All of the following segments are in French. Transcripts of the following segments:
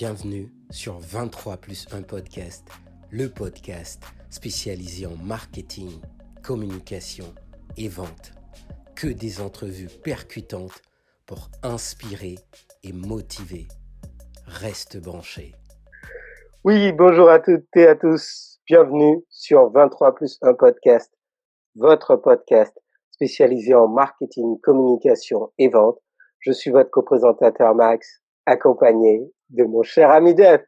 Bienvenue sur 23 plus 1 podcast, le podcast spécialisé en marketing, communication et vente. Que des entrevues percutantes pour inspirer et motiver. Reste branché. Oui, bonjour à toutes et à tous. Bienvenue sur 23 plus 1 podcast, votre podcast spécialisé en marketing, communication et vente. Je suis votre coprésentateur Max, accompagné de mon cher ami Def.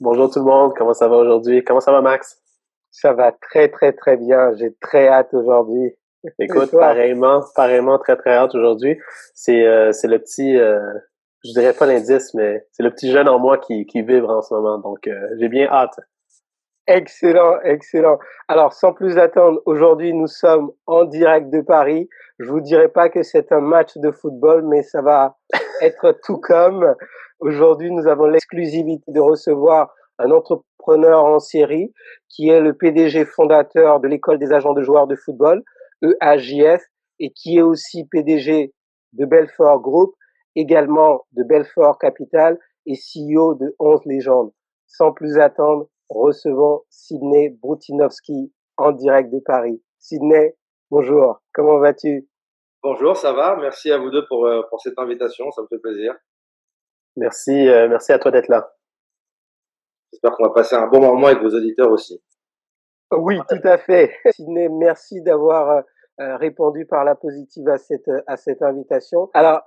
Bonjour tout le monde, comment ça va aujourd'hui? Comment ça va Max? Ça va très très très bien, j'ai très hâte aujourd'hui. Écoute, pareillement, pareillement très très hâte aujourd'hui. C'est euh, c'est le petit, euh, je dirais pas l'indice, mais c'est le petit jeune en moi qui, qui vibre en ce moment, donc euh, j'ai bien hâte. Excellent, excellent. Alors, sans plus attendre, aujourd'hui, nous sommes en direct de Paris. Je vous dirai pas que c'est un match de football, mais ça va être tout comme. Aujourd'hui, nous avons l'exclusivité de recevoir un entrepreneur en série qui est le PDG fondateur de l'école des agents de joueurs de football, EAJF, et qui est aussi PDG de Belfort Group, également de Belfort Capital et CEO de 11 légendes. Sans plus attendre, recevons Sidney Brutinowski en direct de Paris. Sidney, bonjour, comment vas-tu? Bonjour, ça va Merci à vous deux pour, euh, pour cette invitation, ça me fait plaisir. Merci, euh, merci à toi d'être là. J'espère qu'on va passer un bon moment avec vos auditeurs aussi. Oui, tout à fait. Sidney, merci d'avoir euh, répondu par la positive à cette à cette invitation. Alors,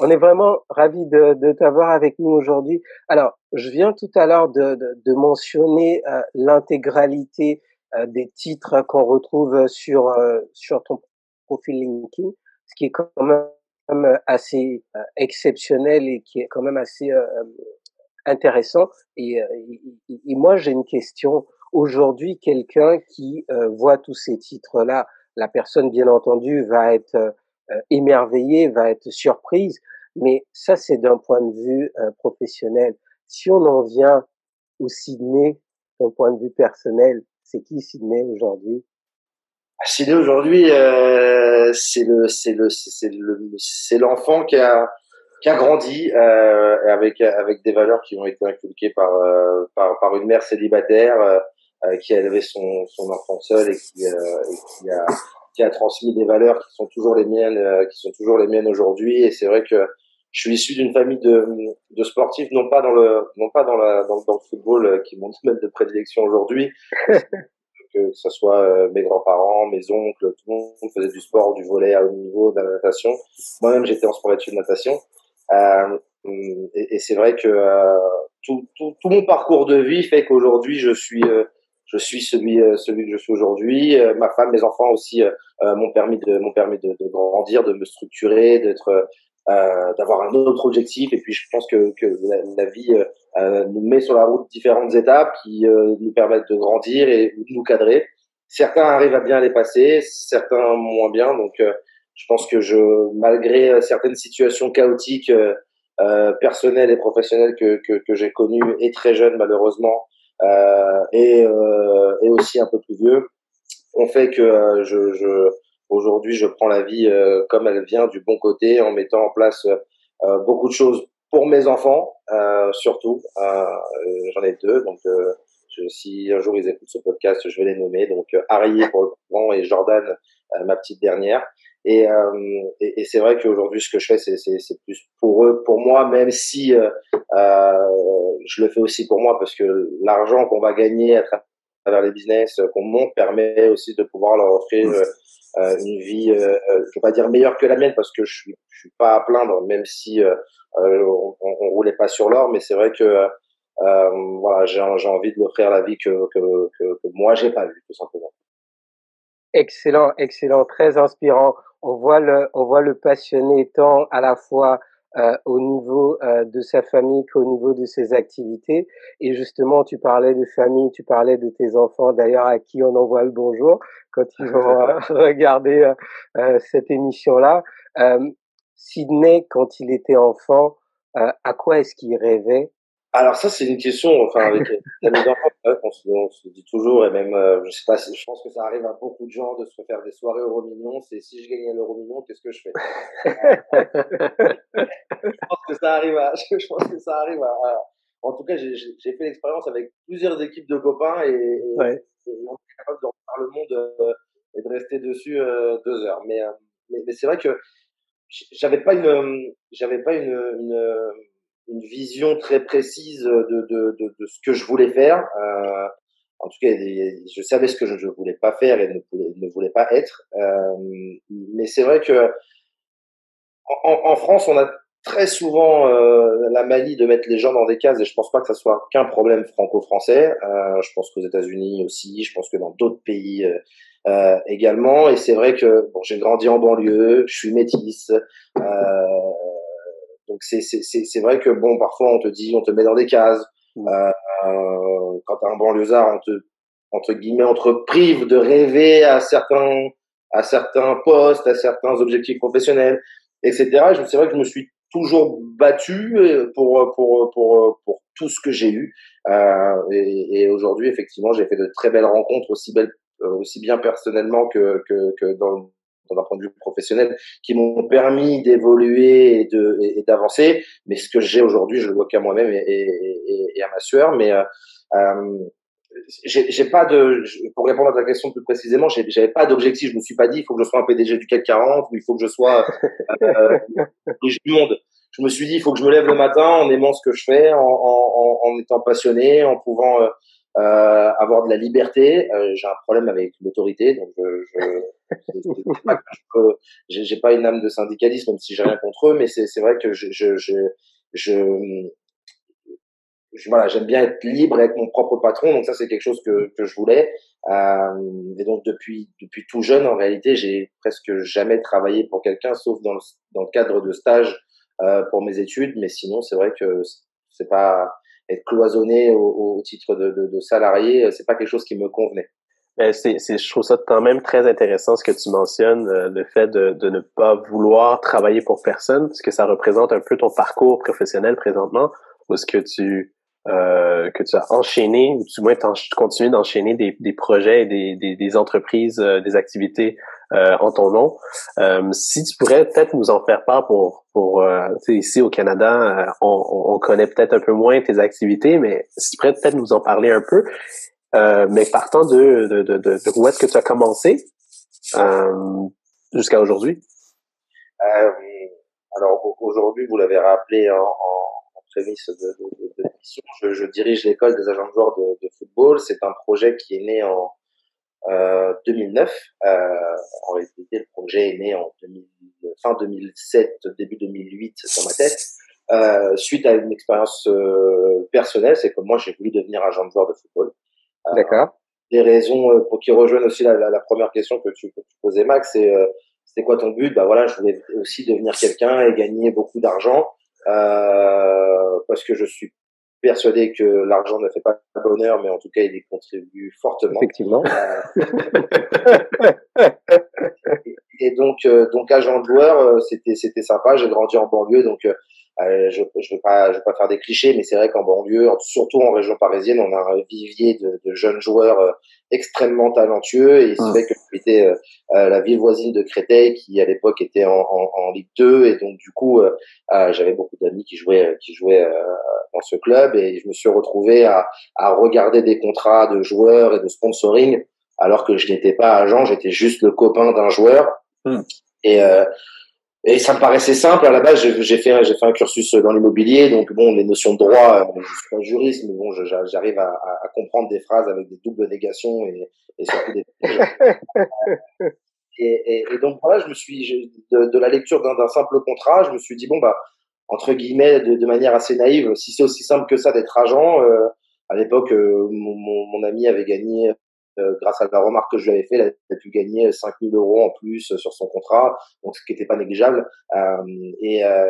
on est vraiment ravi de, de t'avoir avec nous aujourd'hui. Alors, je viens tout à l'heure de, de, de, mentionner l'intégralité des titres qu'on retrouve sur sur ton profil LinkedIn ce qui est quand même assez euh, exceptionnel et qui est quand même assez euh, intéressant. Et, euh, et, moi, j'ai une question. Aujourd'hui, quelqu'un qui voit tous ces titres-là, la personne, bien entendu, va être émerveillée, va être surprise, mais ça, c'est d'un point de vue professionnel. Si on en vient au Sydney, d'un point de vue personnel, c'est qui Sydney aujourd'hui? Sydney aujourd'hui, euh, c'est le c'est le c'est le c'est l'enfant qui a qui a grandi euh, avec avec des valeurs qui ont été inculquées par euh, par par une mère célibataire euh, qui a élevé son son enfant seul et qui, et qui a qui a transmis des valeurs qui sont toujours les miennes qui sont toujours les miennes aujourd'hui. Et c'est vrai que je suis issu d'une famille de, de sportifs, non pas dans le, non pas dans la, dans, dans le football, qui est mon domaine de prédilection aujourd'hui, que ce soit euh, mes grands-parents, mes oncles, tout le monde faisait du sport, du volet à haut niveau, de la natation. Moi-même, j'étais en sport études natation. Euh, et, c'est vrai que euh, tout, mon parcours de vie fait qu'aujourd'hui, je suis je suis celui celui que je suis aujourd'hui. ma femme, mes enfants aussi m'ont permis de m'ont permis de, grandir, de me structurer, d'être euh, d'avoir un autre objectif. Et puis je pense que, que la, vie euh, nous met sur la route différentes étapes qui euh, nous permettent de grandir et de nous cadrer. Certains arrivent à bien les passer, certains moins bien. Donc je pense que je, malgré certaines situations chaotiques personnelles et professionnelles que, que, que j'ai connues et très jeune malheureusement, et, et aussi un peu plus vieux, on fait que je, je Aujourd'hui, je prends la vie euh, comme elle vient du bon côté en mettant en place euh, beaucoup de choses pour mes enfants, euh, surtout. J'en ai deux, donc je, si un jour ils écoutent ce podcast, je vais les nommer. Donc Harry pour le grand et Jordan, ma petite dernière. Et, et, et c'est vrai qu'aujourd'hui, ce que je fais, c'est plus pour eux, pour moi, même si euh, je le fais aussi pour moi, parce que l'argent qu'on va gagner à travers les business qu'on monte permet aussi de pouvoir leur offrir euh, une vie, euh, euh, je vais pas dire meilleure que la mienne parce que je suis, suis pas à plaindre, même si on, on, roulait pas sur l'or, mais c'est vrai que voilà, j'ai envie de l'offrir la vie que, que, que, que moi j'ai pas vue tout simplement. Excellent, excellent, très inspirant. On voit le, on voit le passionné tant à la fois euh, au niveau euh, de sa famille qu'au niveau de ses activités. Et justement, tu parlais de famille, tu parlais de tes enfants, d'ailleurs à qui on envoie le bonjour quand ils vont euh, regarder cette émission-là. Sydney, quand il était enfant, à quoi est-ce qu'il rêvait? Alors ça c'est une question, enfin avec les on se, on se dit toujours et même euh, je sais pas, je pense que ça arrive à beaucoup de gens de se faire des soirées euro million. C'est si je gagnais l'euro million, qu'est-ce que je fais Je pense que ça arrive à, je pense que ça arrive à, en tout cas, j'ai fait l'expérience avec plusieurs équipes de copains et, et, on est capable de refaire le monde euh, et de rester dessus euh, deux heures. Mais, mais, mais c'est vrai que j'avais pas une, j'avais pas une, une, une, vision très précise de, de, de, de, ce que je voulais faire. Euh, en tout cas, je savais ce que je ne voulais pas faire et ne, voulais pas être. Euh, mais c'est vrai que en, en, France, on a très souvent euh, la manie de mettre les gens dans des cases et je pense pas que ça soit qu'un problème franco-français. Euh, je pense qu'aux États-Unis aussi, je pense que dans d'autres pays euh, euh également. Et c'est vrai que bon, j'ai grandi en banlieue, je suis métisse. Euh, donc c'est c'est vrai que bon, parfois on te dit, on te met dans des cases. Mmh. Euh, quand t'es un banlieusard, on te entre guillemets, on te prive de rêver à certains à certains postes, à certains objectifs professionnels, etc. Et c'est vrai que je me suis toujours battu euh, pour pour pour pour tout ce que j'ai eu. Euh, et, et aujourd'hui, effectivement, j'ai fait de très belles rencontres, aussi belles, euh, aussi bien personnellement que que, que dans d'un point de vue professionnel, qui m'ont permis d'évoluer et d'avancer. Mais ce que j'ai aujourd'hui, je le vois qu'à moi-même et, à ma sueur. Mais euh, euh j'ai pas de pour répondre à ta question plus précisément j'avais pas d'objectif je me suis pas dit il faut que je sois un PDG du CAC 40 ou il faut que je sois euh, du monde je me suis dit il faut que je me lève le matin en aimant ce que je fais en étant passionné en pouvant euh, avoir de la liberté euh, j'ai un problème avec l'autorité donc je, je j'ai pas une âme de syndicalisme même si j'ai rien contre eux mais c'est vrai que je, je, je, je voilà, j'aime bien être libre et être mon propre patron. Donc ça, c'est quelque chose que, que je voulais. Euh, et donc depuis depuis tout jeune, en réalité, j'ai presque jamais travaillé pour quelqu'un, sauf dans le, dans le cadre de stage euh, pour mes études. Mais sinon, c'est vrai que c'est pas être cloisonné au, titre de, de, salarié, c'est pas quelque chose qui me convenait. Ben, c'est, c'est, je trouve ça quand même très intéressant ce que tu mentionnes, euh, le fait de, de ne pas vouloir travailler pour personne, parce que ça représente un peu ton parcours professionnel présentement, où ce que tu euh, que tu as enchaîné, ou du moins tu continues d'enchaîner des, des projets et des, des, des entreprises, euh, des activités euh, en ton nom. Euh, si tu pourrais peut-être nous en faire part pour, pour ici au Canada, on, on connaît peut-être un peu moins tes activités, mais si tu pourrais peut-être nous en parler un peu. mais partant de, de, de, de, où est-ce que tu as commencé jusqu'à aujourd'hui? alors aujourd'hui, vous l'avez rappelé en, en prémisse de, de, de, mission. Je, je, dirige l'école des agents de joueurs de, de football. C'est un projet qui est né en euh, 2009. Euh, en réalité, le projet est né en 2000, fin 2007, début 2008 dans ma tête. Euh, suite à une expérience euh, personnelle, c'est que moi j'ai voulu devenir agent de joueur de football. Euh, D'accord. Des raisons euh, pour qui rejoignent aussi la, la, la, première question que tu, que tu posais, Max, c'est c'était quoi ton but? Bah voilà, je voulais aussi devenir quelqu'un et gagner beaucoup d'argent. Euh, parce que je suis persuadé que l'argent ne fait pas le bonheur, mais en tout cas, il y contribue fortement. Effectivement. Euh, et, donc, euh, donc agent de joueur, c'était c'était sympa. J'ai grandi en banlieue, donc euh, je je veux pas je veux pas faire des clichés, mais c'est vrai qu'en banlieue, surtout en région parisienne, on a un vivier de, de jeunes joueurs euh, extrêmement talentueux et c'est vrai que j'étais euh, la ville voisine de Créteil qui à l'époque était en, en, en, Ligue 2 et donc du coup j'avais beaucoup d'amis qui jouaient qui jouaient dans ce club et je me suis retrouvé à, à regarder des contrats de joueurs et de sponsoring alors que je n'étais pas agent, j'étais juste le copain d'un joueur. Hmm. Et et ça me paraissait simple. À la base, j'ai fait, j'ai fait un cursus dans l'immobilier, donc bon, les notions de droit, euh, je suis pas juriste, mais bon, j'arrive à, à, comprendre des phrases avec des doubles négations et, et surtout des. et, et, et, donc voilà, je me suis de, de la lecture d'un simple contrat, je me suis dit bon bah entre guillemets de, de manière assez naïve, si c'est aussi simple que ça d'être agent. Euh, à l'époque, euh, mon, mon, mon, ami avait gagné euh, grâce à la remarque que je lui avais fait, il a pu gagner 5000 euros en plus sur son contrat, donc ce qui n'était pas négligeable. Euh, et, euh,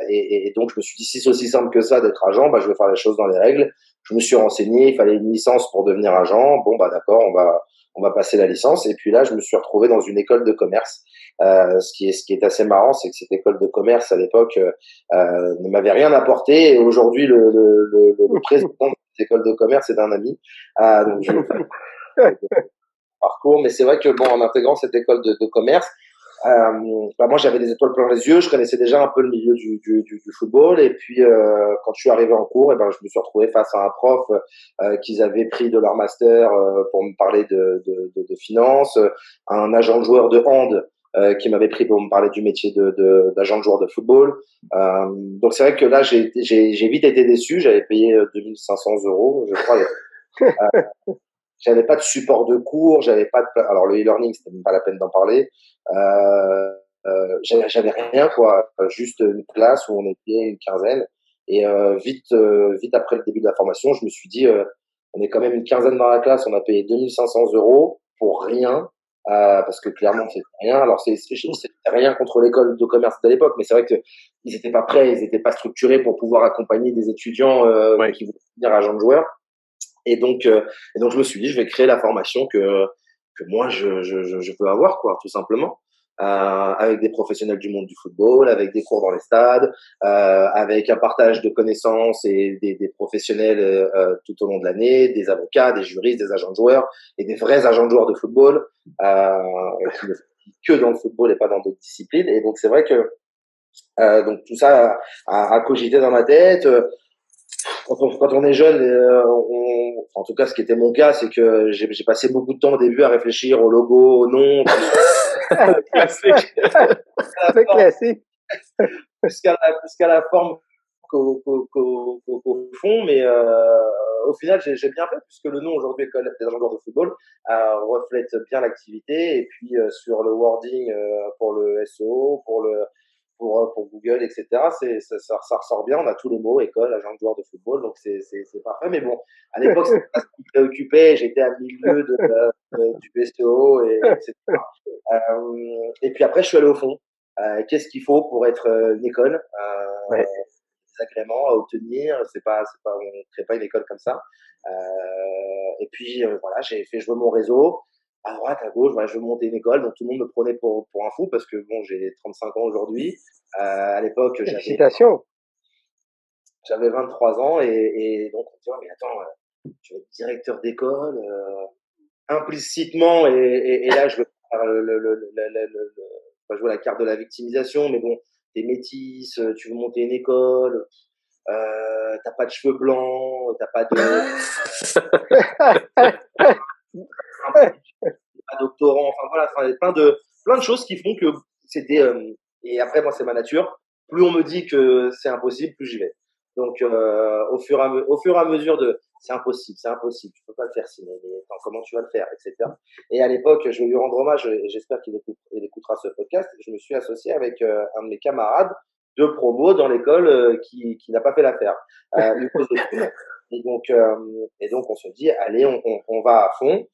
donc je me suis dit, si c'est aussi simple que ça d'être agent, bah, je vais faire les choses dans les règles. Je me suis renseigné, il fallait une licence pour devenir agent. Bon, bah d'accord, on va on va passer la licence. Et puis là, je me suis retrouvé dans une école de commerce. Euh, ce qui est ce qui est assez marrant, c'est que cette école de commerce à l'époque euh, ne m'avait rien apporté. Et aujourd'hui, le, président de cette école de commerce est un ami. Euh, je, parcours. Mais c'est vrai que bon, en intégrant cette école de, commerce, euh, bah moi j'avais des étoiles plein les yeux, je connaissais déjà un peu le milieu du, football et puis euh, quand je suis arrivé en cours, et eh ben je me suis retrouvé face à un prof euh, qu'ils avaient pris de leur master euh, pour me parler de, de, finance, un agent joueur de hand qui m'avait pris pour me parler du métier d'agent joueur de football. Donc c'est vrai que là j'ai vite été déçu, j'avais payé 2500 euros, je crois. j'avais pas de support de cours, j'avais pas de alors le e-learning c'était même pas la peine d'en parler. Euh, euh, j'avais rien quoi, juste une classe où on était une quinzaine et euh, vite euh, vite après le début de la formation, je me suis dit euh, on est quand même une quinzaine dans la classe, on a payé 2500 euros pour rien. Euh, parce que clairement c'est rien. Alors c'est rien contre l'école de commerce de l'époque, mais c'est vrai que ils étaient pas prêts, ils étaient pas structurés pour pouvoir accompagner des étudiants qui voulaient devenir agents de joueurs. Et donc, euh, et donc je me suis dit, je vais créer la formation que que moi je, je, je peux avoir, quoi, tout simplement. Euh, avec des professionnels du monde du football, avec des cours dans les stades, euh, avec un partage de connaissances et des, des professionnels euh, tout au long de l'année, des avocats, des juristes, des agents de joueurs et des vrais agents de joueurs de football euh, que dans le football et pas dans d'autres disciplines. Et donc c'est vrai que euh, donc tout ça a, a, cogité dans ma tête quand on, quand on est jeune, euh, on, en tout cas, ce qui était mon cas, c'est que j'ai passé beaucoup de temps au début à réfléchir au logo, au nom. classique. C'est classique. Jusqu'à la, jusqu'à la forme qu'au qu fond, mais euh, au final, j'ai bien fait puisque le nom aujourd'hui École des agents de football euh, reflète bien l'activité et puis euh, sur le wording euh, pour le SEO, pour le pour, euh, pour Google, etc. C'est, ça, ça, ça, ressort bien. On a tous les mots, école, agent de joueur de football, donc c'est, c'est, c'est parfait. Mais bon, à l'époque, c'était pas ce qui me préoccupait. J'étais à milieu de, de, du SEO, et, etc. Euh, et puis après, je suis allé au fond. Euh, qu'est-ce qu'il faut pour être euh, une école? Euh, ouais. Des agréments à obtenir. C'est pas, c'est pas, on crée pas une école comme ça. Euh, et puis voilà, j'ai fait jouer mon réseau à droite, à gauche, voilà, je veux monter une école, donc tout le monde me prenait pour, pour un fou parce que bon, j'ai 35 ans aujourd'hui. Euh, à l'époque, j'avais j'avais 23 ans et, et donc on me dit oh, mais attends, euh, tu vas être directeur d'école euh, implicitement et, et, et, là je veux faire le, le, le, le, pas jouer la carte de la victimisation, mais bon, t'es métisse, tu veux monter une école, euh, t'as pas de cheveux blancs, t'as pas de pas doctorant, enfin voilà, enfin, plein de plein de choses qui font que c'était euh, et après moi c'est ma nature. Plus on me dit que c'est impossible, plus j'y vais. Donc euh, au fur et à, au fur et à mesure de c'est impossible, c'est impossible, tu peux pas le faire sinon. comment tu vas le faire, etc. Et à l'époque, je vais lui rendre hommage et j'espère qu'il écoutera ce podcast. Je me suis associé avec euh, un de mes camarades de promo dans l'école qui, qui n'a pas fait l'affaire. Euh, et donc et donc on se dit allez on, on, on va à fond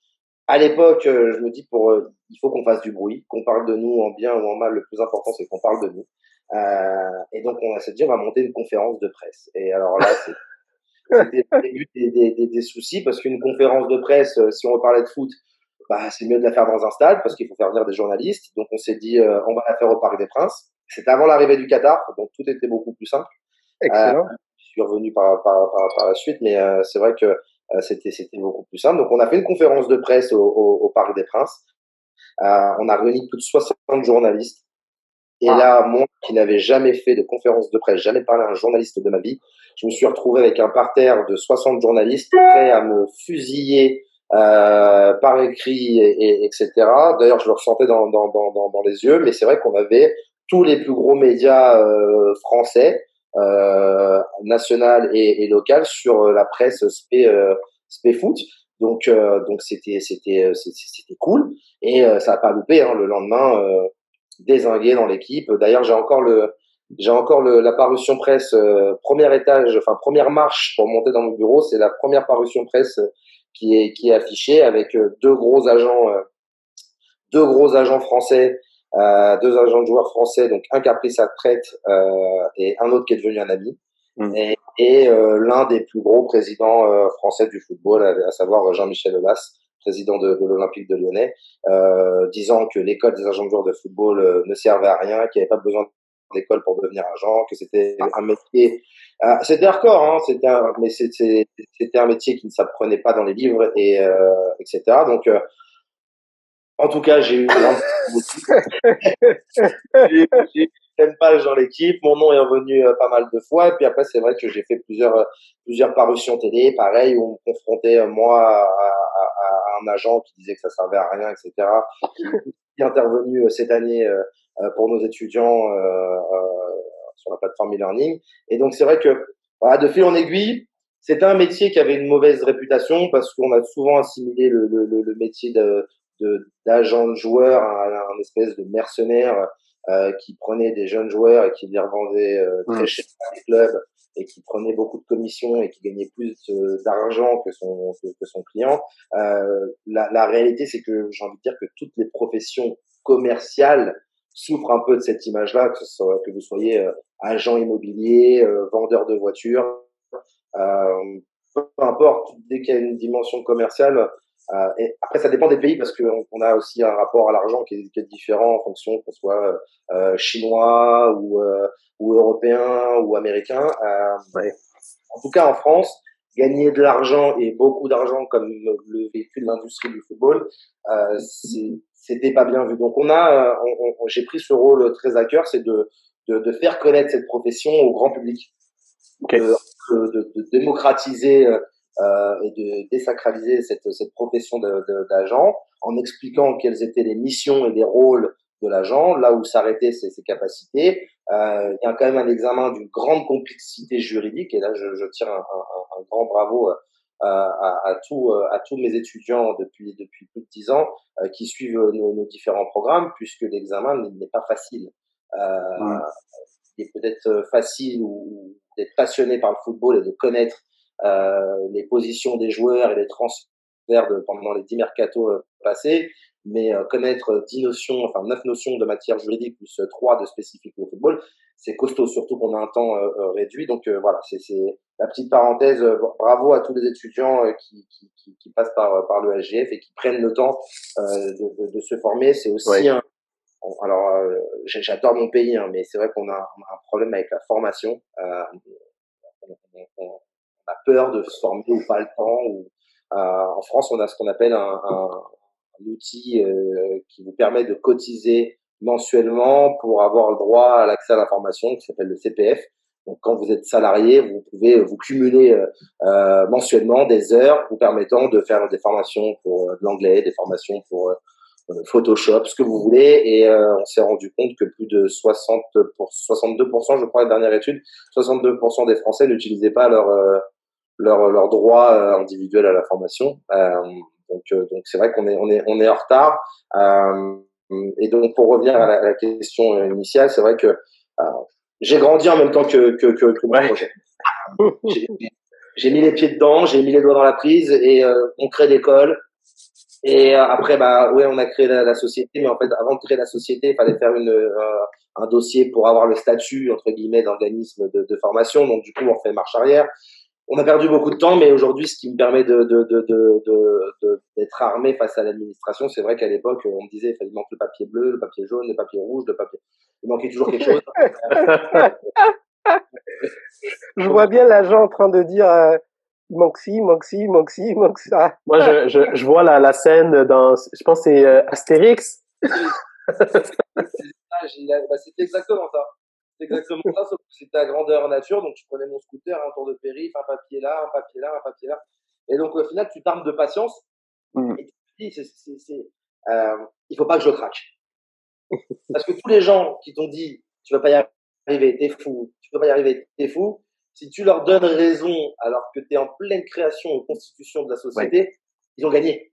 à l'époque, euh, je me dis pour, euh, il faut qu'on fasse du bruit, qu'on parle de nous en bien ou en mal. Le plus important, c'est qu'on parle de nous. Euh, et donc, on a se dit, on va monter une conférence de presse. Et alors là, c'était des, des, des, des, soucis parce qu'une conférence de presse, euh, si on veut parler de foot, bah, c'est mieux de la faire dans un stade parce qu'il faut faire venir des journalistes. Donc, on s'est dit, on va la faire au Parc des Princes. C'était avant l'arrivée du Qatar, donc tout était beaucoup plus simple. Excellent. je suis revenu par, par, par, par la suite, mais c'est vrai que euh, c'était c'était beaucoup plus simple. Donc on a fait une conférence de presse au, au, au Parc des Princes. Euh, on a réuni plus de 60 journalistes. Et ah. là, moi qui n'avais jamais fait de conférence de presse, jamais parlé à un journaliste de ma vie, je me suis retrouvé avec un parterre de 60 journalistes prêts à me fusiller euh, par écrit, et, et etc. D'ailleurs, je le ressentais dans, dans, dans, dans les yeux, mais c'est vrai qu'on avait tous les plus gros médias euh, français euh, nationale et, et locale sur euh, la presse spé, euh, spé foot. Donc euh, donc c'était c'était c'était cool et ça a pas loupé hein, le lendemain désingué dans l'équipe. D'ailleurs j'ai encore le j'ai encore le, la parution presse premier étage enfin première marche pour monter dans mon bureau c'est la première parution presse qui est qui est affichée avec deux gros agents deux gros agents français euh, deux agents de joueurs français, donc un qui a pris sa retraite euh, et un autre qui est devenu un ami. Mmh. Et, et euh, l'un des plus gros présidents français du football, à, savoir Jean-Michel Aulas, président de, de l'Olympique de Lyonnais, disant que l'école des agents de joueurs de football ne servait à rien, qu'il n'y avait pas besoin d'école pour devenir agent, que c'était un métier. C'était hardcore, hein, c'était mais c'était un métier qui ne s'apprenait pas dans les livres et etc. Donc En tout cas, j'ai eu une page dans l'équipe. Mon nom est revenu euh, pas mal de fois. Et puis après, c'est vrai que j'ai fait plusieurs euh, plusieurs parutions télé, pareil, où on me confrontait moi à, à, un agent qui disait que ça servait à rien, etc. Qui est intervenu cette année pour nos étudiants sur la plateforme e-learning. Et donc c'est vrai que voilà, de fil en aiguille, c'était un métier qui avait une mauvaise réputation parce qu'on a souvent assimilé le, le, le métier de d'agent de, joueur à un, espèce de mercenaire euh, qui prenait des jeunes joueurs et qui les revendait euh, très mmh. cher à des clubs et qui prenait beaucoup de commissions et qui gagnait plus euh, d'argent que son que, son client. Euh, la, la réalité, c'est que j'ai envie de dire que toutes les professions commerciales souffrent un peu de cette image-là, que, ce soit, que vous soyez euh, agent immobilier, vendeur de voitures, euh, peu importe, dès qu'il y a une dimension commerciale, euh, et après, ça dépend des pays parce qu'on on a aussi un rapport à l'argent qui, qui, est différent en fonction qu'on soit euh, chinois ou, euh, ou européen ou américain. Euh, En tout cas, en France, gagner de l'argent et beaucoup d'argent comme le véhicule de l'industrie du football, euh, c'était pas bien vu. Donc, on a, on, j'ai pris ce rôle très à cœur, c'est de, de, de, faire connaître cette profession au grand public, okay. de, de, de, démocratiser euh, et de désacraliser cette, cette profession d'agent en expliquant quelles étaient les missions et les rôles de l'agent, là où s'arrêtaient ses, ses, capacités. Euh, il y a quand même un examen d'une grande complexité juridique, et là je, je tire un, un, un, grand bravo à, à, à, tout, à tous mes étudiants depuis, depuis plus de dix ans euh, qui suivent nos, nos, différents programmes, puisque l'examen n'est pas facile. Euh, Il est peut-être facile ou d'être passionné par le football et de connaître euh, les positions des joueurs et les transferts de, pendant les dix mercato euh, passés, mais euh, connaître dix notions, enfin neuf notions de matière juridique plus trois de spécifiques au football, c'est costaud, surtout qu'on a un temps réduit. Donc voilà, c'est la petite parenthèse. bravo à tous les étudiants qui, qui, qui, qui, passent par, par le SGF et qui prennent le temps de, de, de, se former. C'est aussi un, alors, j'adore mon pays, hein, mais c'est vrai qu'on a, a, un problème avec la formation. Euh, on, on, a peur de se former ou pas le temps. Ou, euh, en France, on a ce qu'on appelle un, un, un outil euh, qui vous permet de cotiser mensuellement pour avoir le droit à l'accès à l'information qui s'appelle le CPF. Donc, quand vous êtes salarié, vous pouvez vous cumuler euh, euh mensuellement des heures vous permettant de faire des formations pour de l'anglais, des formations pour Photoshop, ce que vous voulez. Et on s'est rendu compte que plus de 60 pour 62%, je crois, la dernière étude, 62% des Français n'utilisaient pas leur leur, leur droit euh, individuel à la formation. Euh, donc euh, donc c'est vrai qu'on est on est on est en retard. et donc pour revenir à la, question initiale, c'est vrai que j'ai grandi en même temps que que que, que mon projet. J'ai mis les pieds dedans, j'ai mis les doigts dans la prise et on crée l'école. Et après, bah ouais, on a créé la, la, société, mais en fait, avant de créer la société, il fallait faire une, un dossier pour avoir le statut entre guillemets d'organisme de, de, formation. Donc du coup, on fait marche arrière on a perdu beaucoup de temps, mais aujourd'hui, ce qui me permet de, de, de, de, d'être armé face à l'administration, c'est vrai qu'à l'époque, on me disait, il manque le papier bleu, le papier jaune, le papier rouge, le papier. Il manquait toujours quelque chose. je vois bien l'agent en train de dire, euh, il manque ci, il manque ci, il manque ci, il manque ça. Moi, je, je, je vois la, la scène dans, je pense que c'est euh, Astérix. Bah, c'était exactement ça. C'est exactement ça, sauf que c'était à grandeur nature. Donc, je prenais mon scooter, un tour de périph', un papier là, un papier là, un papier là. Et donc, au final, tu t'armes de patience. Mmh. Et tu te dis, c'est, c'est, c'est, euh, il faut pas que je craque. Parce que tous les gens qui t'ont dit, tu vas pas y arriver, t'es fou, tu peux pas y arriver, t'es fou. Si tu leur donnes raison alors que tu es en pleine création ou constitution de la société, ils ont gagné.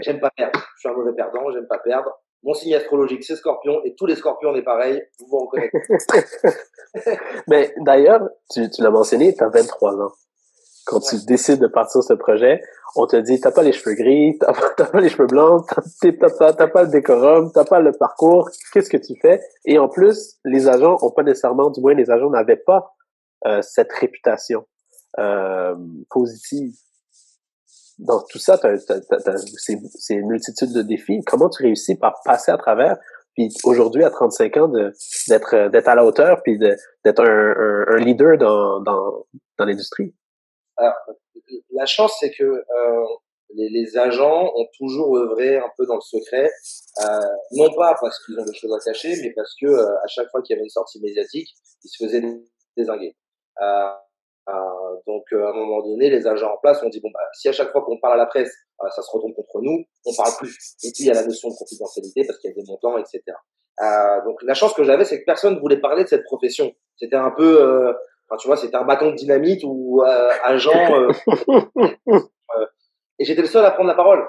J'aime pas perdre. Je suis un mauvais perdant, j'aime pas perdre. Mon signe astrologique, c'est Scorpion, et tous les Scorpions, on est pareil, vous vous reconnaissez. Mais d'ailleurs, tu, tu l'as mentionné, tu as 23 ans. Quand tu décides de partir sur ce projet, on te dit, t'as pas les cheveux gris, t'as pas, pas, les cheveux blancs, t'as pas, pas le décorum, t'as pas le parcours, qu'est-ce que tu fais? Et en plus, les agents ont pas nécessairement, du moins les agents n'avaient pas euh, cette réputation euh, positive dans tout ça, c'est une multitude de défis. Comment tu réussis par passer à travers, puis aujourd'hui, à 35 ans, d'être d'être à la hauteur, puis d'être un, un, leader dans, dans, dans l'industrie? La chance, c'est que euh, les, les, agents ont toujours œuvré un peu dans le secret, euh, non pas parce qu'ils ont des choses à cacher, mais parce que euh, à chaque fois qu'il y avait une sortie médiatique, ils se faisaient désinguer. Euh, euh donc à un moment donné, les agents en place ont dit bon bah si à chaque fois qu'on parle à la presse, ça se retourne contre nous, on parle plus. Et puis il y a la notion de confidentialité parce qu'il y a des montants, etc. donc la chance que j'avais, c'est que personne ne voulait parler de cette profession. C'était un peu Enfin, tu vois, c'était un bâton de dynamite ou euh, agent. Euh, et j'étais le seul à prendre la parole.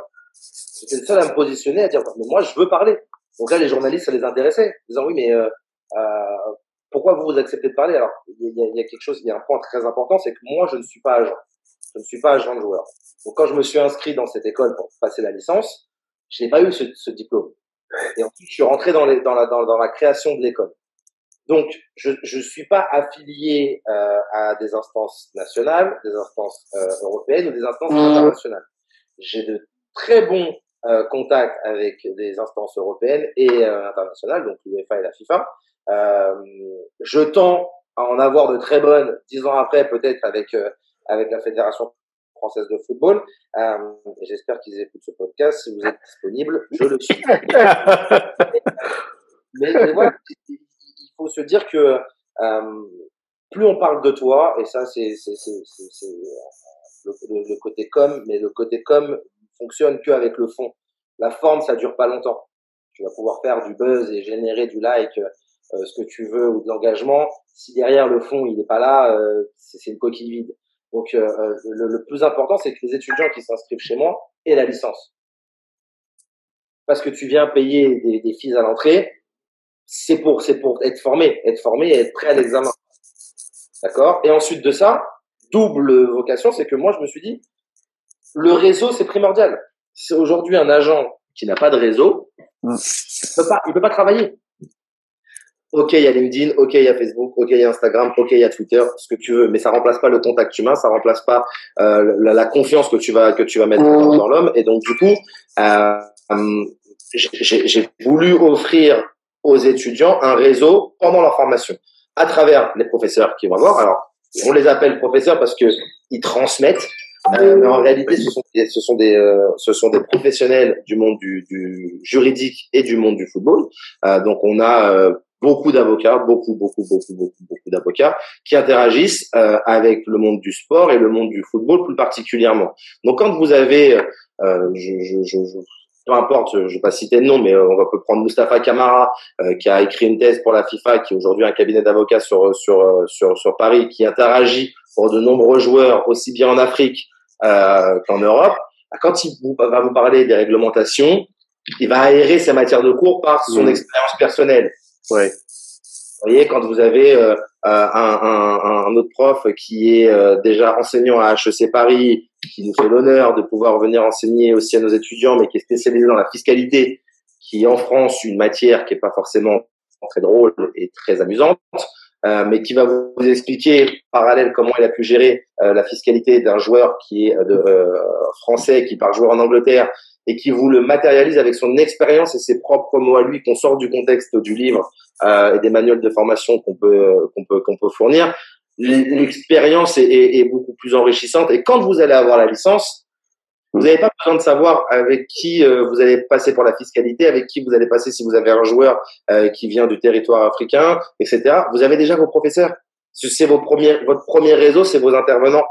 J'étais le seul à me positionner, à dire, mais moi, je veux parler. Donc là, les journalistes, ça les intéressait. Ils disant, oui, mais euh, euh, pourquoi vous vous acceptez de parler? Alors, il y a, y a, quelque chose, il y a un point très important, c'est que moi, je ne suis pas agent. Je ne suis pas agent de joueur. Donc, quand je me suis inscrit dans cette école pour passer la licence, je n'ai pas eu ce, ce, diplôme. Et ensuite, je suis rentré dans, les, dans, la, dans, dans la création de l'école. Donc, je ne suis pas affilié euh, à des instances nationales, des instances euh, européennes ou des instances mmh. internationales. J'ai de très bons euh, contacts avec des instances européennes et euh, internationales, donc l'UEFA et la FIFA. Euh, je tends à en avoir de très bonnes dix ans après, peut-être avec avec la Fédération française de football. J'espère qu'ils écoutent ce podcast. Si vous êtes disponible, je le suis. mais, mais voilà, faut se dire que euh, plus on parle de toi, et ça c'est le, le, côté com, mais le côté com fonctionne que avec le fond. La forme, ça dure pas longtemps. Tu vas pouvoir faire du buzz et générer du like, euh, ce que tu veux ou de l'engagement. Si derrière le fond il n'est pas là, euh, c'est une coquille vide. Donc euh, euh, le, le, plus important, c'est que les étudiants qui s'inscrivent chez moi aient la licence. Parce que tu viens payer des, des fees à l'entrée, c'est pour, c'est pour être formé, être formé et être prêt à l'examen. D'accord? Et ensuite de ça, double vocation, c'est que moi, je me suis dit, le réseau, c'est primordial. C'est aujourd'hui un agent qui n'a pas de réseau, mm. il peut pas, il peut pas travailler. Ok, il y a LinkedIn, ok, il y a Facebook, ok, il y a Instagram, ok, il y a Twitter, ce que tu veux, mais ça remplace pas le contact humain, ça remplace pas euh, la, la, confiance que tu vas que tu vas mettre mm. dans, l'homme. Et donc du coup, euh, j'ai voulu offrir aux étudiants un réseau pendant leur formation à travers les professeurs qui vont voir. Alors, on les appelle professeurs parce que ils transmettent, euh, mais en réalité, ce sont des, ce sont des, euh, ce sont des professionnels du monde du, du, juridique et du monde du football. Euh, donc, on a beaucoup d'avocats, beaucoup, beaucoup, beaucoup, beaucoup, beaucoup d'avocats qui interagissent euh, avec le monde du sport et le monde du football plus particulièrement. Donc, quand vous avez, je, je, je, peu importe, je vais pas citer de nom, mais euh, on peut prendre Mustafa Kamara euh, qui a écrit une thèse pour la FIFA, qui est aujourd'hui un cabinet d'avocats sur sur euh, sur sur Paris, qui interagit pour de nombreux joueurs aussi bien en Afrique euh, qu'en Europe. Quand il va vous parler des réglementations, il va aérer sa matière de cours par son mmh. expérience personnelle. Ouais. Vous voyez, quand vous avez euh, un, un, autre prof qui est déjà enseignant à HEC Paris, qui nous fait l'honneur de pouvoir venir enseigner aussi à nos étudiants, mais qui est spécialisé dans la fiscalité, qui est en France une matière qui est pas forcément très drôle et très amusante, euh, mais qui va vous expliquer parallèle comment il a pu gérer euh, la fiscalité d'un joueur qui est euh, français, qui part jouer en Angleterre, et qui vous le matérialise avec son expérience et ses propres mots à lui, qu'on sort du contexte du livre euh, et des manuels de formation qu'on peut qu'on peut qu'on peut fournir l'expérience est, est, est, beaucoup plus enrichissante. Et quand vous allez avoir la licence, vous n'avez pas besoin de savoir avec qui euh, vous allez passer pour la fiscalité, avec qui vous allez passer si vous avez un joueur euh, qui vient du territoire africain, etc. Vous avez déjà vos professeurs. C'est vos premiers, votre premier réseau, c'est vos intervenants,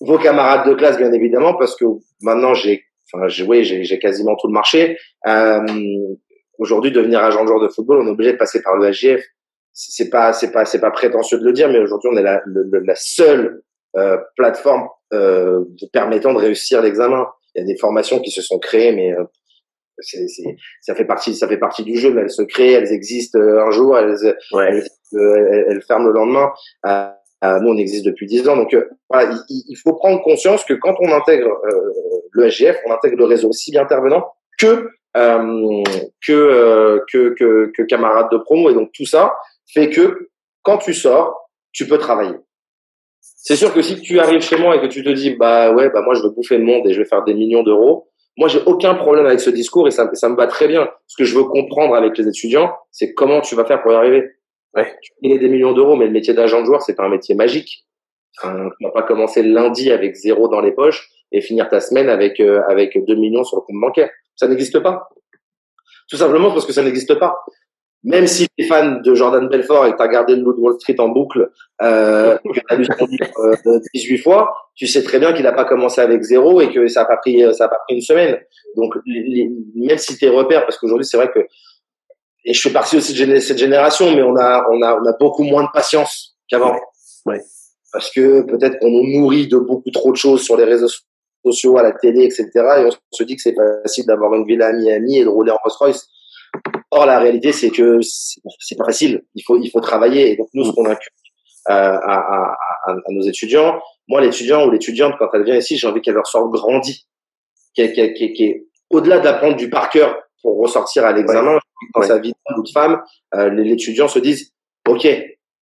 vos camarades de classe, bien évidemment, parce que maintenant j'ai, enfin, j'ai, oui, j'ai quasiment tout le marché. Euh, Aujourd'hui, devenir agent de joueur de football, on est obligé de passer par le SGF c'est pas c'est pas c'est pas prétentieux de le dire, mais aujourd'hui on est la, la seule euh, plateforme euh, permettant de réussir l'examen. Il y a des formations qui se sont créées, mais euh, c'est, c'est, ça fait partie ça fait partie du jeu. Mais elles se créent, elles existent euh, un jour, elles elles, elles, ferment le lendemain. Nous on existe depuis dix ans, donc voilà, il, il, faut prendre conscience que quand on intègre le SGF, on intègre le réseau aussi bien intervenant que que, que que que camarades de promo et donc tout ça fait que quand tu sors, tu peux travailler. C'est sûr que si tu arrives chez moi et que tu te dis bah ouais bah moi je veux bouffer le monde et je vais faire des millions d'euros, moi j'ai aucun problème avec ce discours et ça, ça me va très bien. Ce que je veux comprendre avec les étudiants, c'est comment tu vas faire pour y arriver. Ouais. Tu gagnes des millions d'euros, mais le métier d'agent de joueur c'est pas un métier magique. Enfin, on va pas commencer lundi avec zéro dans les poches. et finir ta semaine avec euh, avec 2 millions sur le compte bancaire. Ça n'existe pas. Tout simplement parce que ça n'existe pas. Même si tu es fan de Jordan Belfort et que tu as regardé le Wall Street en boucle, euh, que tu as lu son livre 18 euh, fois, tu sais très bien qu'il n'a pas commencé avec zéro et que ça n'a pas pris ça a pas pris une semaine. Donc même si tes repères, parce qu'aujourd'hui c'est vrai que et je fais partie aussi de cette génération, mais on a on a on a beaucoup moins de patience qu'avant. Ouais. Parce que peut-être qu'on nous nourrit de beaucoup trop de choses sur les réseaux sociaux, à la télé, etc. Et on se dit que c'est facile d'avoir une villa à Miami et de rouler en Rolls Royce. Or, la réalité, c'est que c'est pas facile. Il faut, il faut travailler. Et donc, nous, ce qu'on inculque euh, à, à, à, à, nos étudiants, moi, l'étudiant ou l'étudiante, quand elle vient ici, j'ai envie qu'elle leur sorte grandi, qui qui qui est au-delà d'apprendre du par cœur pour ressortir à l'examen. Dans sa vie de femme, euh, l'étudiant se disent, OK,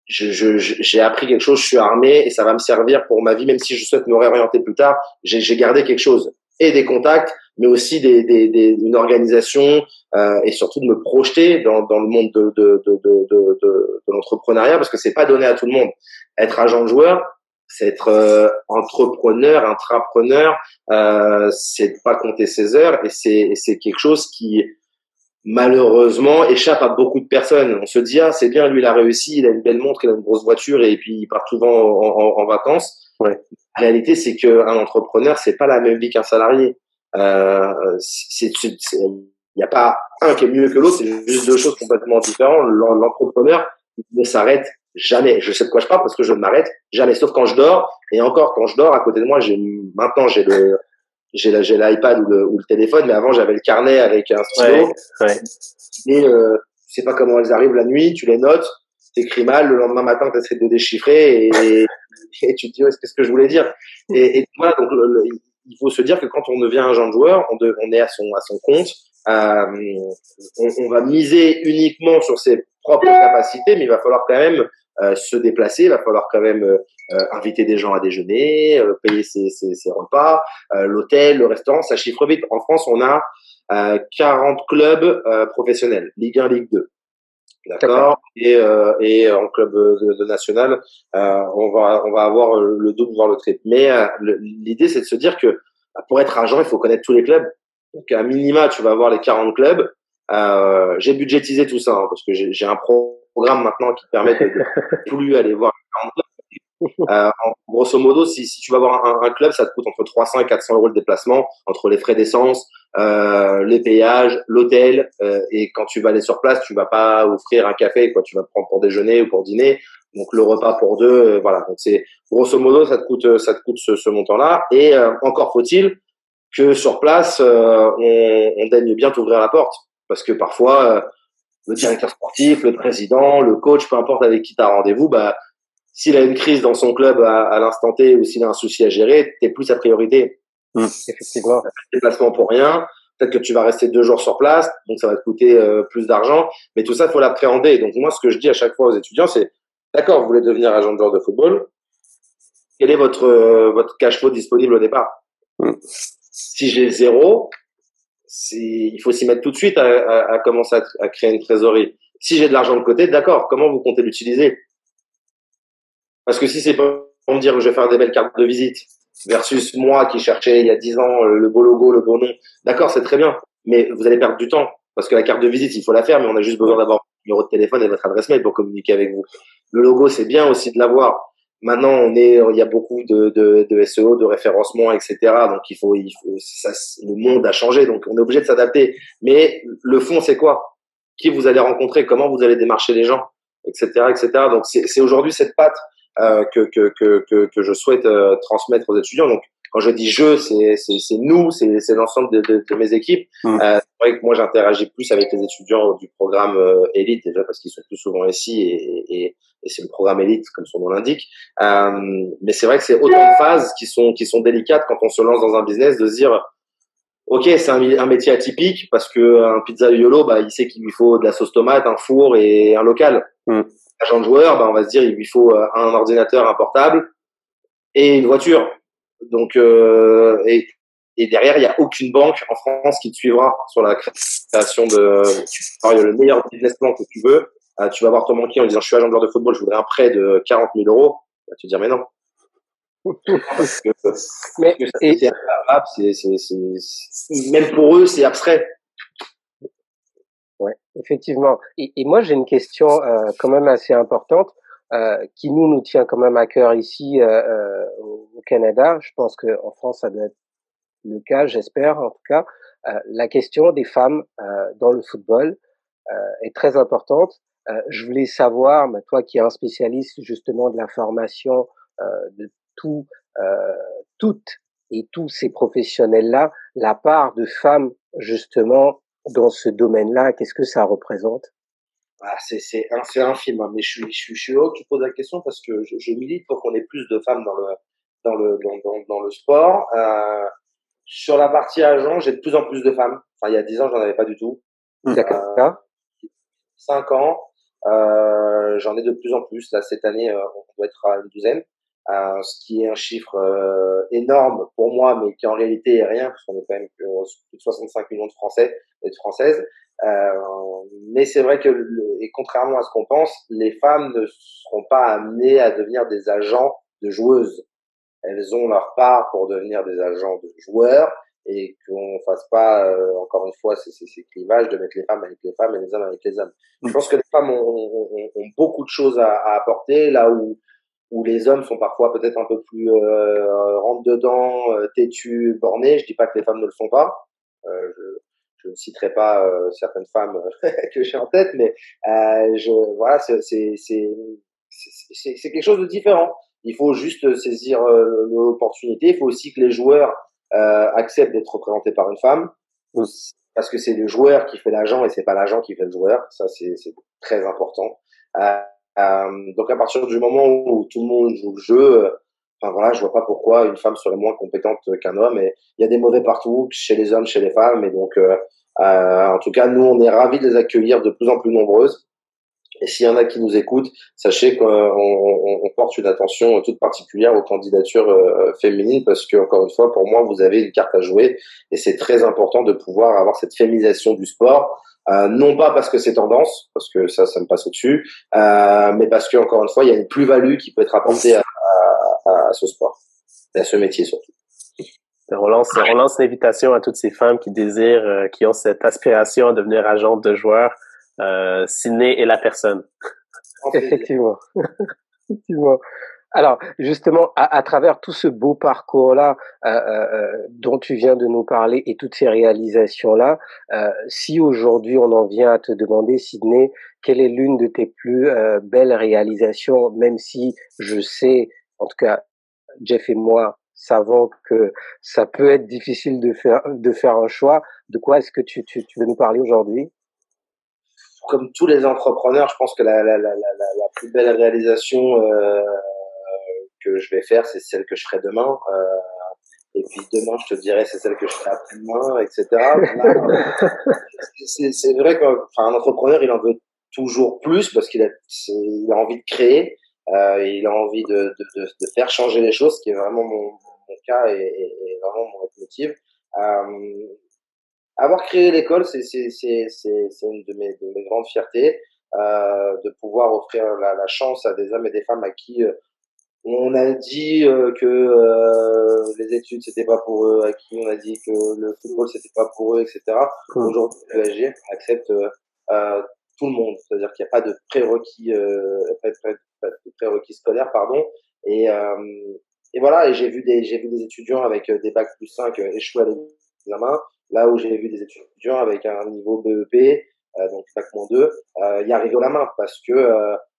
j'ai je, appris quelque chose, je suis armé et ça va me servir pour ma vie, même si je souhaite me réorienter plus tard. J'ai gardé quelque chose et des contacts, mais aussi des, des, des une organisation euh, et surtout de me projeter dans, dans le monde de, de, de, de, de, de l'entrepreneuriat parce que c'est pas donné à tout le monde. Être agent de joueur, c'est être euh, entrepreneur, intrapreneur, euh, c'est pas compter ses heures et c'est c'est quelque chose qui malheureusement échappe à beaucoup de personnes. On se dit ah c'est bien lui il a réussi, il a une belle montre, il a une grosse voiture et puis il part souvent en, en, vacances. Ouais. La réalité c'est qu'un entrepreneur c'est pas la même vie qu'un salarié. Euh, c'est il n'y a pas un qui est mieux que l'autre, c'est juste deux choses complètement différentes. L'entrepreneur ne s'arrête jamais. Je sais de quoi je parle parce que je ne m'arrête jamais, sauf quand je dors. Et encore, quand je dors, à côté de moi, j'ai maintenant j'ai le j'ai l'iPad ou le, ou le téléphone, mais avant j'avais le carnet avec un stylo. Ouais, Et euh, tu sais pas comment elles arrivent la nuit, tu les notes, t'écris mal, le lendemain matin tu essaies de déchiffrer et, et, tu te dis qu'est-ce que je voulais dire. Et, et voilà, donc il faut se dire que quand on devient un jeune joueur, on, on est à son à son compte. Euh, on, on, va miser uniquement sur ses propres capacités, mais il va falloir quand même euh, se déplacer, il va falloir quand même euh, euh, inviter des gens à déjeuner, payer ses, ses, ses repas, l'hôtel, le restaurant, ça chiffre vite. En France, on a 40 clubs professionnels, Ligue 1, Ligue 2. D'accord. Et, euh, et en club de, de national, euh, on va on va avoir le double voire le triple. Mais l'idée c'est de se dire que bah, pour être agent, il faut connaître tous les clubs. Donc à minima, tu vas avoir les 40 clubs. Euh, j'ai budgétisé tout ça hein, parce que j'ai un pro programme maintenant qui permettent de, plus aller voir euh, en, grosso modo, si, si tu vas voir un, un, club, ça te coûte entre 300 et 400 euros le déplacement, entre les frais d'essence, euh, les péages, l'hôtel, euh, et quand tu vas aller sur place, tu vas pas offrir un café, quoi. Tu vas prendre pour déjeuner ou pour dîner. Donc le repas pour deux, euh, voilà. Donc c'est grosso modo, ça te coûte, ça te coûte ce, ce montant-là. Et encore faut-il que sur place, on, on daigne bien t'ouvrir la porte, parce que parfois le directeur sportif, le président, le coach, peu importe avec qui tu as rendez-vous, bah, s'il a une crise dans son club à, l'instant T ou s'il a un souci à gérer, t'es plus sa priorité. Mmh, effectivement. Déplacement pour rien. Peut-être que tu vas rester deux jours sur place, donc ça va te coûter euh, plus d'argent. Mais tout ça, il faut l'appréhender. Donc moi, ce que je dis à chaque fois aux étudiants, c'est d'accord, vous voulez devenir agent de joueur de football. Quel est votre euh, votre cash flow disponible au départ? Mmh. Si j'ai zéro, il faut s'y mettre tout de suite à, commencer à, créer une trésorerie. Si j'ai de l'argent de côté, d'accord, comment vous comptez l'utiliser? Parce que si c'est pour me dire que je vais faire des belles cartes de visite versus moi qui cherchais il y a 10 ans le beau logo, le beau nom, d'accord, c'est très bien, mais vous allez perdre du temps parce que la carte de visite, il faut la faire, mais on a juste besoin d'avoir votre numéro de téléphone et votre adresse mail pour communiquer avec vous. Le logo, c'est bien aussi de l'avoir, Maintenant, on est, il y a beaucoup de, de, de SEO, de référencement, etc. Donc, il faut, il faut, ça, le monde a changé, donc on est obligé de s'adapter. Mais le fond, c'est quoi? Qui vous allez rencontrer? Comment vous allez démarcher les gens, etc., etc. Donc, c'est aujourd'hui cette patte euh, que, que, que, que, je souhaite euh, transmettre aux étudiants. Donc, quand je dis je, c'est nous, c'est l'ensemble de, de, de, mes équipes. Mmh. Euh, c'est vrai que moi, j'interagis plus avec les étudiants du programme euh, élite déjà parce qu'ils sont plus souvent ici et, et, et c'est le programme élite comme son nom l'indique. Euh, mais c'est vrai que c'est autant de phases qui sont qui sont délicates quand on se lance dans un business de se dire Ok, c'est un, un, métier atypique parce que un pizza yolo, bah, il sait qu'il lui faut de la sauce tomate, un four et un local. Mmh. Agent de joueur, bah, on va se dire il lui faut euh, un ordinateur, un portable et une voiture. Donc, euh, et, et, derrière, il n'y a aucune banque en France qui te suivra sur la création de. Alors, il y a le meilleur business plan que tu veux. Euh, tu vas voir ton banquier en disant Je suis agent de de football, je voudrais un prêt de 40 000 euros. Tu vas te dire Mais non. mais c'est même pour eux, c'est abstrait. Ouais, effectivement. Et, et moi, j'ai une question euh, quand même assez importante euh, qui nous nous tient quand même à cœur ici euh, euh au Canada. Je pense qu'en France, ça doit être le cas, j'espère en tout cas. Euh, la question des femmes dans le football est très importante. je voulais savoir, toi qui es un spécialiste justement de la formation de tout, toutes et tous ces professionnels-là, la part de femmes justement dans ce domaine-là, qu'est-ce que ça représente? Ah, c'est infime, hein, mais je suis je suis je suis heureux que tu poses la question parce que je, je milite pour qu'on ait plus de femmes dans le dans le dans, dans, dans le sport. Euh, sur la partie agent, j'ai de plus en plus de femmes. Enfin, il y a dix ans, j'en avais pas du tout. D'accord. Euh, cinq ans, euh, j'en ai de plus en plus. Là, cette année, euh, on doit être à une douzaine. Euh, ce qui est un chiffre euh, énorme pour moi, mais qui en réalité est rien, parce qu'on est quand même que plus de 65 millions de Français et de Françaises. Euh, mais c'est vrai que, et contrairement à ce qu'on pense, les femmes ne seront pas amenées à devenir des agents de joueuses. Elles ont leur part pour devenir des agents de joueurs et qu'on fasse pas, encore une fois, ces, ces, clivages de mettre les femmes avec les femmes et les hommes avec les hommes. Je mm. pense que les femmes ont, ont, ont beaucoup de choses à, à apporter là où où les hommes sont parfois peut-être un peu plus euh, rentre dedans, euh, têtus, bornés. Je dis pas que les femmes ne le sont pas. Euh, je, je, ne citerai pas euh, certaines femmes que j'ai en tête, mais euh, je, voilà, c'est c'est quelque chose de différent. Il faut juste saisir l'opportunité. Il faut aussi que les joueurs acceptent d'être représentés par une femme, parce que c'est le joueur qui fait l'agent et c'est pas l'agent qui fait le joueur. Ça, c'est très important. Euh, donc à partir du moment où tout le monde joue le jeu, euh, enfin voilà, je vois pas pourquoi une femme serait moins compétente qu'un homme. Et il y a des mauvais partout, chez les hommes, chez les femmes. Et donc, euh, en tout cas, nous, on est ravis de les accueillir de plus en plus nombreuses. Et s'il y en a qui nous écoutent, sachez qu'on on, on porte une attention toute particulière aux candidatures féminines parce que, encore une fois, pour moi, vous avez une carte à jouer et c'est très important de pouvoir avoir cette féminisation du sport euh, non pas parce que c'est tendance, parce que ça, ça me passe au-dessus, euh, mais parce que encore une fois, il y a une plus-value qui peut être apportée à, à, à, ce sport et à ce métier surtout. On lance, on lance l'invitation à toutes ces femmes qui désirent, euh, qui ont cette aspiration à devenir agente de joueurs. Euh, Sydney est la personne. Effectivement. Effectivement. Alors, justement, à, à, travers tout ce beau parcours-là euh, euh, euh, dont tu viens de nous parler et toutes ces réalisations-là, euh, si aujourd'hui on en vient à te demander, Sydney, quelle est l'une de tes plus euh, belles réalisations, même si je sais, en tout cas, Jeff et moi savons que ça peut être difficile de faire de faire un choix. De quoi est-ce que tu, tu, tu veux nous parler aujourd'hui? Comme tous les entrepreneurs, je pense que la, la, la, la plus belle réalisation euh, que je vais faire, c'est celle que je ferai demain. Euh, et puis demain, je te dirai, c'est celle que je ferai après-demain, etc. c'est vrai qu'un entrepreneur, il en veut toujours plus parce qu'il a, il a envie de créer, euh, il a envie de, de, de, faire changer les choses, ce qui est vraiment mon, mon cas et, et, vraiment mon motif. Euh, avoir créé l'école, c'est une de mes, de mes grandes fiertés, euh, de pouvoir offrir la, la, chance à des hommes et des femmes à qui on a dit euh, que euh, les études c'était pas pour eux, à qui on a dit que le football c'était pas pour eux, etc. Aujourd'hui, le accepte euh, tout le monde, c'est-à-dire qu'il n'y a pas de prérequis, pas de prérequis scolaires, pardon. Et, et voilà, et j'ai vu des j'ai vu des étudiants avec des bacs plus 5 échouer à l'examen, là où j'ai vu des étudiants avec un niveau BEP, donc bac moins 2, y arriver au la main parce que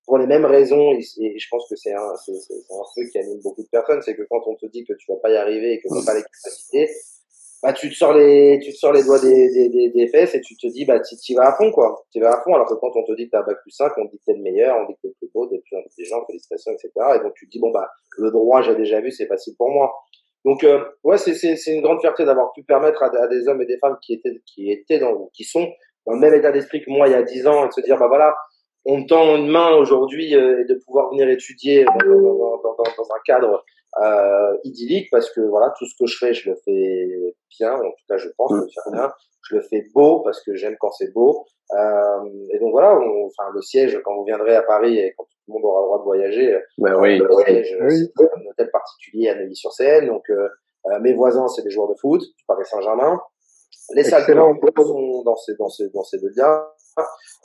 pour les mêmes raisons, et, je pense que c'est un, c'est, un truc qui anime beaucoup de personnes, c'est que quand on te dit que tu vas pas y arriver et que tu n'as pas les capacités, bah, tu te sors les, tu te sors les doigts des, des, des, fesses et tu te dis, bah, tu vas à fond, quoi. Tu vas à fond, alors que quand on te dit que t'as un bac plus 5, on te dit que t'es le meilleur, on dit que t'es le plus beau, t'es le plus intelligent, félicitations, etc. Et donc, tu te dis, bon, bah, le droit, j'ai déjà vu, c'est facile pour moi. Donc, euh, ouais, c'est, une grande fierté d'avoir pu permettre à, à, des hommes et des femmes qui étaient, qui étaient dans, qui sont dans le même état d'esprit que moi il y a 10 ans et de se dire, bah voilà, on tend une main aujourd'hui euh, de pouvoir venir étudier dans, dans, dans, dans un cadre euh, idyllique parce que voilà tout ce que je fais je le fais bien, en tout cas je pense le faire bien. Je le fais beau parce que j'aime quand c'est beau. Euh, et donc voilà, enfin le siège quand vous viendrez à Paris et quand tout le monde aura le droit de voyager, ben oui. le siège, c'est un hôtel particulier à Neuilly-sur-Seine. Donc mes voisins c'est des joueurs de foot du Paris Saint-Germain. Les salles sont dans ces dans ces dans ces deux liens.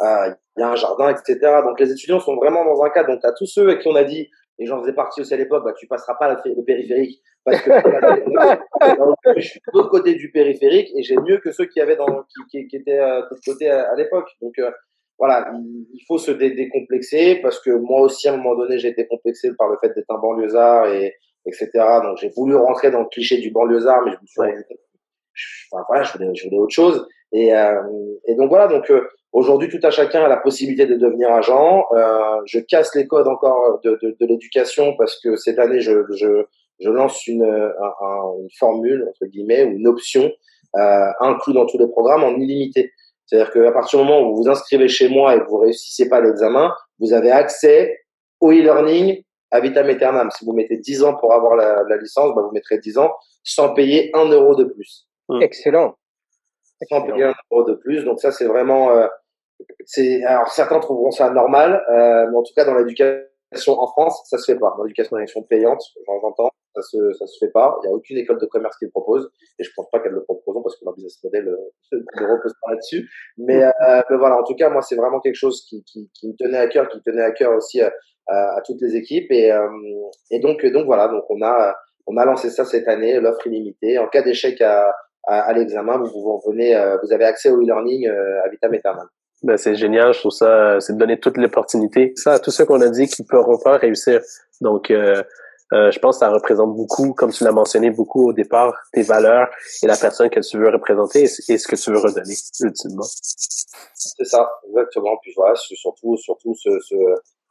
Il y a un jardin, etc. Donc les étudiants sont vraiment dans un cadre. Donc à tous ceux avec qui on a dit et j'en faisais partie aussi à l'époque, bah, tu passeras pas le périphérique parce que je suis de l'autre côté du périphérique et j'ai mieux que ceux qui avaient dans qui, qui, étaient euh, de l'autre côté à, l'époque. Donc euh, voilà, il, faut se décomplexer parce que moi aussi à un moment donné j'ai été complexé par le fait d'être un banlieusard et etc. Donc j'ai voulu rentrer dans le cliché du banlieusard, mais je me suis rendu compte enfin, voilà, je voulais, je voulais autre chose. Et, euh, et donc voilà, donc euh, aujourd'hui tout à chacun a la possibilité de devenir agent. Euh, je casse les codes encore de, de, de l'éducation parce que cette année je, je, je lance une, une formule entre guillemets ou une option euh, inclus dans tous les programmes en illimité. C'est-à-dire qu'à partir du moment où vous vous inscrivez chez moi et que vous réussissez pas l'examen, vous avez accès au e-learning à vitam aeternam. Si vous mettez 10 ans pour avoir la, la licence, bah vous mettrez 10 ans sans payer un euro de plus. Mmh. Excellent. Sans payer un euro de plus. Donc ça, c'est vraiment euh, c'est alors certains trouveront ça normal, euh, mais en tout cas dans l'éducation en France, ça se fait pas. Dans l'éducation payante, j'entends, ça se ça se fait pas. Il y a aucune école de commerce qui le propose, et je pense pas qu'elle le proposent parce que leur business model euh, ne repose pas là-dessus. Mais, euh, mais, voilà, en tout cas, moi, c'est vraiment quelque chose qui, qui, qui, me tenait à cœur, qui tenait à cœur aussi à, à, toutes les équipes, et euh, et donc donc voilà, donc on a on a lancé ça cette année, l'offre illimitée. En cas d'échec à, à, à l'examen, vous, vous venez, vous avez accès au e-learning à vitam aeternam. Ben, c'est génial, je trouve ça, c'est de donner toute l'opportunité. Ça, à tous ceux qu'on a dit qui pourront pas réussir. Donc, euh, euh, je pense que ça représente beaucoup, comme tu l'as mentionné beaucoup au départ, tes valeurs et la personne que tu veux représenter et, ce que tu veux redonner, ultimement. C'est ça, exactement. Puis voilà, surtout, surtout se, se,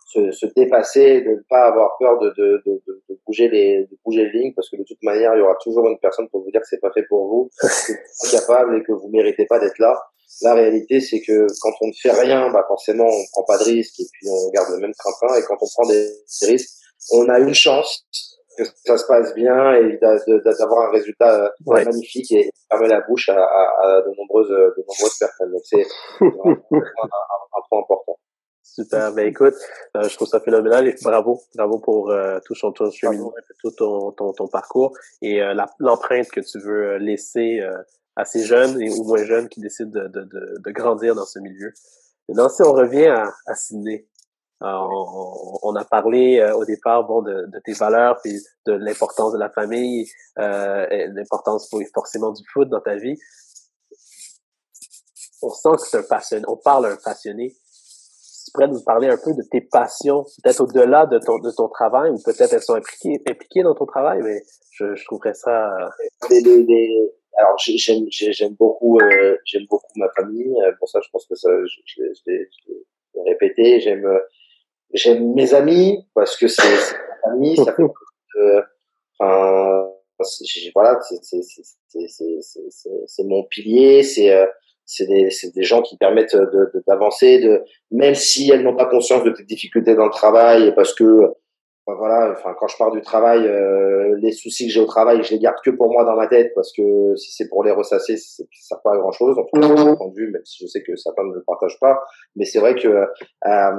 se, se, dépasser, de ne pas avoir peur de, de, de, de, bouger les, de bouger les lignes, parce que de toute manière, il y aura toujours une personne pour vous dire que c'est pas fait pour vous, que vous êtes capable et que vous méritez pas d'être là. La réalité, c'est que quand on ne fait rien, bah forcément, on prend pas de risques et puis on garde le même train-train. Et quand on prend des, risques, on a une chance que ça se passe bien et d'avoir un résultat euh, magnifique et fermer la bouche à, à, de nombreuses de nombreuses personnes. Donc c'est un, un, point important. Super. Ben écoute, euh, je trouve ça phénoménal et bravo, bravo pour euh, tout ton cheminement, tout ton, ton, ton, parcours et l'empreinte que tu veux laisser assez jeunes et ou moins jeunes qui décident de, de, de, de grandir dans ce milieu. Maintenant, si on revient à, à Sydney, euh, on, on, a parlé euh, au départ bon de, de, tes valeurs puis de l'importance de la famille, euh, l'importance forcément du foot dans ta vie. On sent que c'est un passionné. On parle à un passionné. tu pourrais nous parler un peu de tes passions, peut-être au-delà de ton de ton travail ou peut-être elles sont impliquées impliquées dans ton travail, mais je, je trouverais ça. Les, les, les alors j'aime j'aime beaucoup euh, j'aime beaucoup ma famille. Euh, pour ça je pense que ça je, je, je l'ai répété. J'aime j'aime mes amis parce que c'est ma famille. Ça fait euh, enfin voilà c'est c'est c'est c'est mon pilier. C'est euh, c'est des c'est des gens qui permettent de d'avancer de, même si elles n'ont pas conscience de tes difficultés dans le travail parce que voilà, enfin quand je pars du travail, euh, les soucis que j'ai au travail, je les garde que pour moi dans ma tête parce que si c'est pour les ressasser, ça sert pas à grand chose. En tout cas, mmh. entendu, même si je sais que certains ne le partagent pas, mais c'est vrai que euh,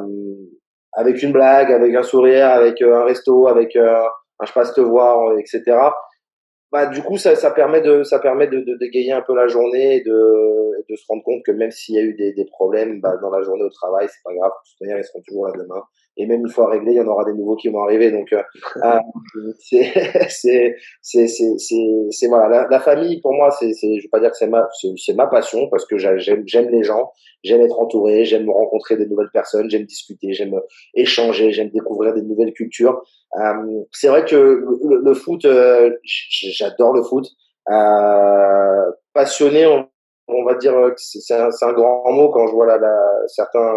avec une blague, avec un sourire, avec euh, un resto, avec euh, un je passe te voir, etc. Bah du coup ça, ça permet de ça permet de, de dégayer un peu la journée et de, de se rendre compte que même s'il y a eu des, des problèmes bah, dans la journée au travail, c'est pas grave, de toute manière ils seront toujours là demain et même une fois réglé, il y en aura des nouveaux qui vont arriver. Donc, euh, euh c'est, c'est, c'est, c'est, c'est, voilà, la, la, famille pour moi, c'est, c'est, je vais pas dire que c'est ma, c'est, ma passion parce que j'aime, j'aime les gens, j'aime être entouré, j'aime rencontrer des nouvelles personnes, j'aime discuter, j'aime échanger, j'aime découvrir des nouvelles cultures. Euh, c'est vrai que le, le foot, euh, j'adore le foot. Euh, passionné, on, on, va dire que c'est un, un, grand mot quand je vois là, là certains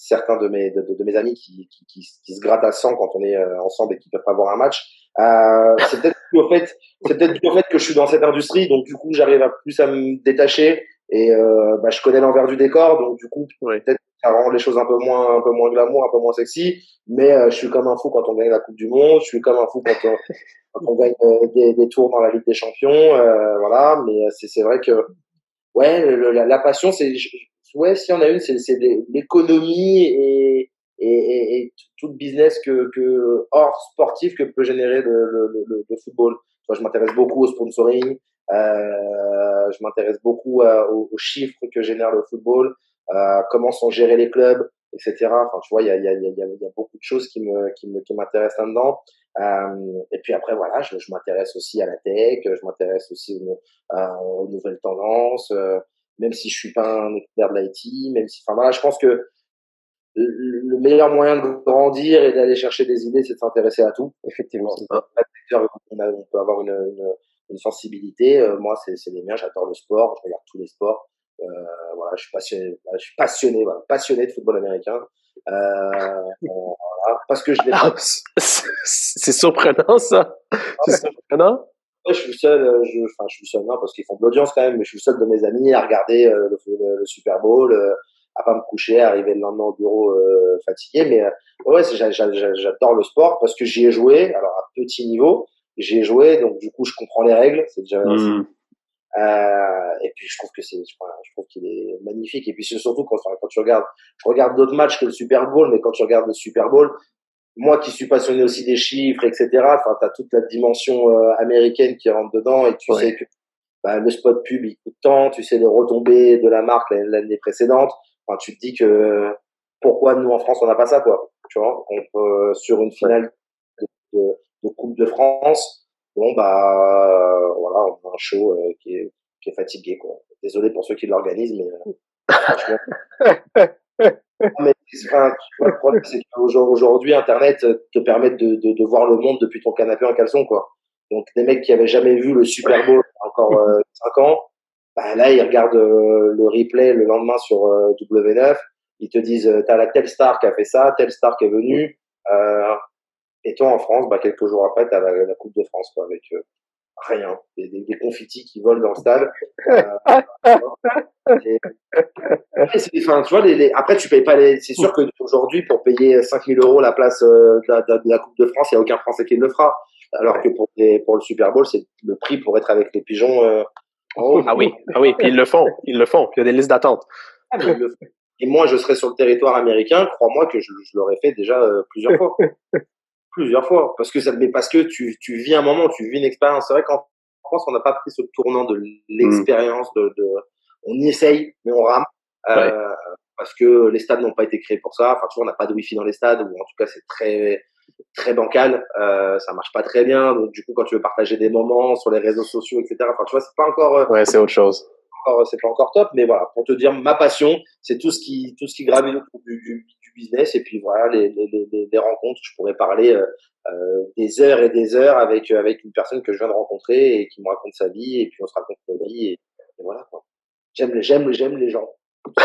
certains de mes de, de mes amis qui, qui, qui, qui, se grattent à 100 quand on est euh, ensemble et qui peuvent pas voir un match. Euh, c'est peut-être au fait, c'est peut-être au fait que je suis dans cette industrie, donc du coup j'arrive à plus à me détacher et euh, bah, je connais l'envers du décor, donc du coup peut-être ça rend les choses un peu moins un peu moins glamour, un peu moins sexy. Mais je suis comme un fou quand on gagne la Coupe du Monde. Je suis comme un fou quand on, quand on gagne des, des, tours dans la Ligue des Champions. voilà. Mais c'est c'est vrai que ouais, la, la, passion, c'est ouais, si on a une, c'est l'économie et, et, et, tout le business que, que hors sportif que peut générer le, le, le, le football. Moi, je m'intéresse beaucoup au sponsoring, euh, je m'intéresse beaucoup aux, chiffres que génère le football, euh, comment sont gérés les clubs, etc. Enfin, tu vois, il y a, y, a, y, a, y a beaucoup de choses qui me qui me qui m'intéressent là-dedans. Euh, et puis après, voilà, je, je m'intéresse aussi à la tech, je m'intéresse aussi aux, aux, nouvelles tendances. Même si je suis pas un expert de l'IT, même si, enfin voilà, je pense que le meilleur moyen de grandir et d'aller chercher des idées, c'est de s'intéresser à tout. Effectivement. On, on, peut avoir une, une, une sensibilité. Euh, moi, c'est les miens. J'adore le sport. Je regarde tous les sports. Euh, voilà, je suis passionné. Je suis passionné, voilà, passionné de football américain. Euh, voilà, parce que je l'ai. Ah, c'est surprenant ça. C'est surprenant je suis seul, euh, je, enfin, je suis seul, non, parce qu'ils font de l'audience quand même, mais je suis seul de mes amis à regarder euh, le, le, Super Bowl, euh, à pas me coucher, à arriver le lendemain au bureau fatigué. Mais ouais, j'adore le sport parce que j'y ai joué, alors à petit niveau, j'y ai joué, donc du coup, je comprends les règles. C'est déjà. Mmh. Euh, et puis je trouve que c'est, je trouve qu'il est magnifique. Et puis c'est surtout quand, quand tu regardes, je regarde d'autres matchs que le Super Bowl, mais quand tu regardes le Super Bowl, moi qui suis passionné aussi des chiffres, etc. Enfin, t'as toute la dimension euh, américaine qui rentre dedans et tu sais que bah, le spot pub il coûte tant, tu sais les retombées de la marque l'année précédente. Enfin, tu te dis que pourquoi nous en France on n'a pas ça quoi Tu vois, on sur une finale de, de, Coupe de France, bon bah voilà, on a un show euh, qui, est, qui est fatigué quoi. Désolé pour ceux qui l'organisent, mais euh, mais enfin, le problème, c'est qu'aujourd'hui, Internet te permet de, de, de, voir le monde depuis ton canapé en caleçon, quoi. Donc, des mecs qui avaient jamais vu le Super Bowl encore euh, 5 ans, bah, là, ils regardent euh, le replay le lendemain sur euh, W9. Ils te disent, euh, t'as la telle star qui a fait ça, telle star qui est venue. et toi, en France, bah, quelques jours après, t'as la, la Coupe de France, quoi, avec rien, des, des, des, confettis qui volent dans le stade. Euh, enfin, tu vois, les, les, après tu payes pas les. C'est sûr que aujourd'hui pour payer 5000 euros la place euh, de, de, de, la Coupe de France, il y a aucun Français qui le fera. Alors que pour, les, pour le Super Bowl, c'est le prix pour être avec les pigeons. Euh, ah oui, ah oui, puis ils le font, ils le font. Il y a des listes d'attente. Ah, et moi, je serais sur le territoire américain. Crois-moi que je, je l'aurais fait déjà euh, plusieurs fois plusieurs fois parce que ça mais parce que tu tu vis un moment tu vis une expérience. C'est vrai qu'en France on n'a pas pris ce tournant de l'expérience de, de on y essaye mais on rame euh, parce que les stades n'ont pas été créés pour ça. Enfin tu vois on n'a pas de wifi dans les stades ou en tout cas c'est très très bancal euh, ça marche pas très bien. Donc du coup quand tu veux partager des moments sur les réseaux sociaux etc enfin tu vois c'est pas encore euh, ouais c'est autre chose. c'est pas encore top mais voilà pour te dire ma passion c'est tout ce qui tout ce qui gravite autour du, du, business et puis voilà les, rencontres je pourrais parler euh, euh, des heures et des heures avec avec une personne que je viens de rencontrer et qui me raconte sa vie et puis on se raconte nos vie et, voilà quoi. J'aime j'aime j'aime les gens.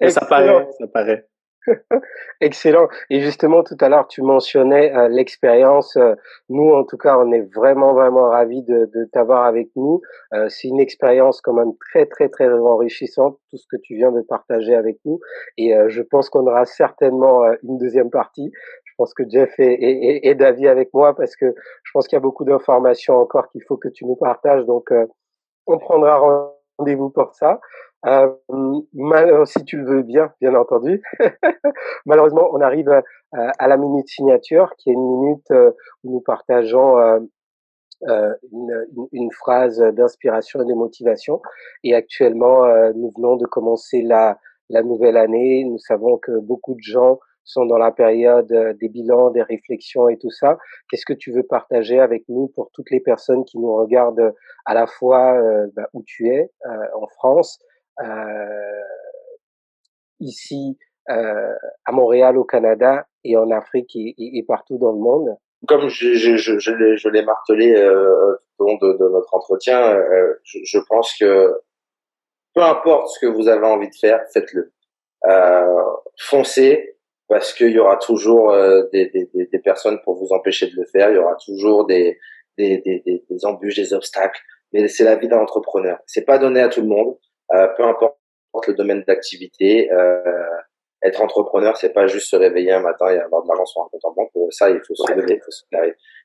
Et ça paraît ça paraît Excellent. Et justement, tout à l'heure, tu mentionnais euh, l'expérience. Euh, nous, en tout cas, on est vraiment, vraiment ravis de, t'avoir avec nous. Euh, c'est une expérience quand même très, très, très enrichissante, tout ce que tu viens de partager avec nous. Et je pense qu'on aura certainement une deuxième partie. Je pense que Jeff est d'avis avec moi parce que je pense qu'il y a beaucoup d'informations encore qu'il faut que tu nous partages. Donc, on prendra rendez-vous pour ça. Euh, mal, si tu le veux bien, bien entendu. Malheureusement, on arrive à, à, la minute signature, qui est une minute euh, où nous partageons euh, euh une, phrase d'inspiration et de motivation. Et actuellement, euh, nous venons de commencer la, nouvelle année. Nous savons que beaucoup de gens sont dans la période des bilans, des réflexions et tout ça. Qu'est-ce que tu veux partager avec nous pour toutes les personnes qui nous regardent à la fois bah, où tu es, en France, euh, ici euh, à Montréal, au Canada et en Afrique et, partout dans le monde Comme je, je, je, je l'ai martelé euh, tout au long de, de notre entretien, euh, je, pense que peu importe ce que vous avez envie de faire, faites-le. Euh, foncez parce qu'il y aura toujours euh, des, des, des, personnes pour vous empêcher de le faire. Il y aura toujours des, des, des, des embûches, des obstacles. Mais c'est la vie d'un entrepreneur. C'est pas donné à tout le monde. Euh, peu importe le domaine d'activité. Euh, être entrepreneur, c'est pas juste se réveiller un matin et avoir de l'argent sur un compte en banque. Pour ça, il faut se lever, il faut se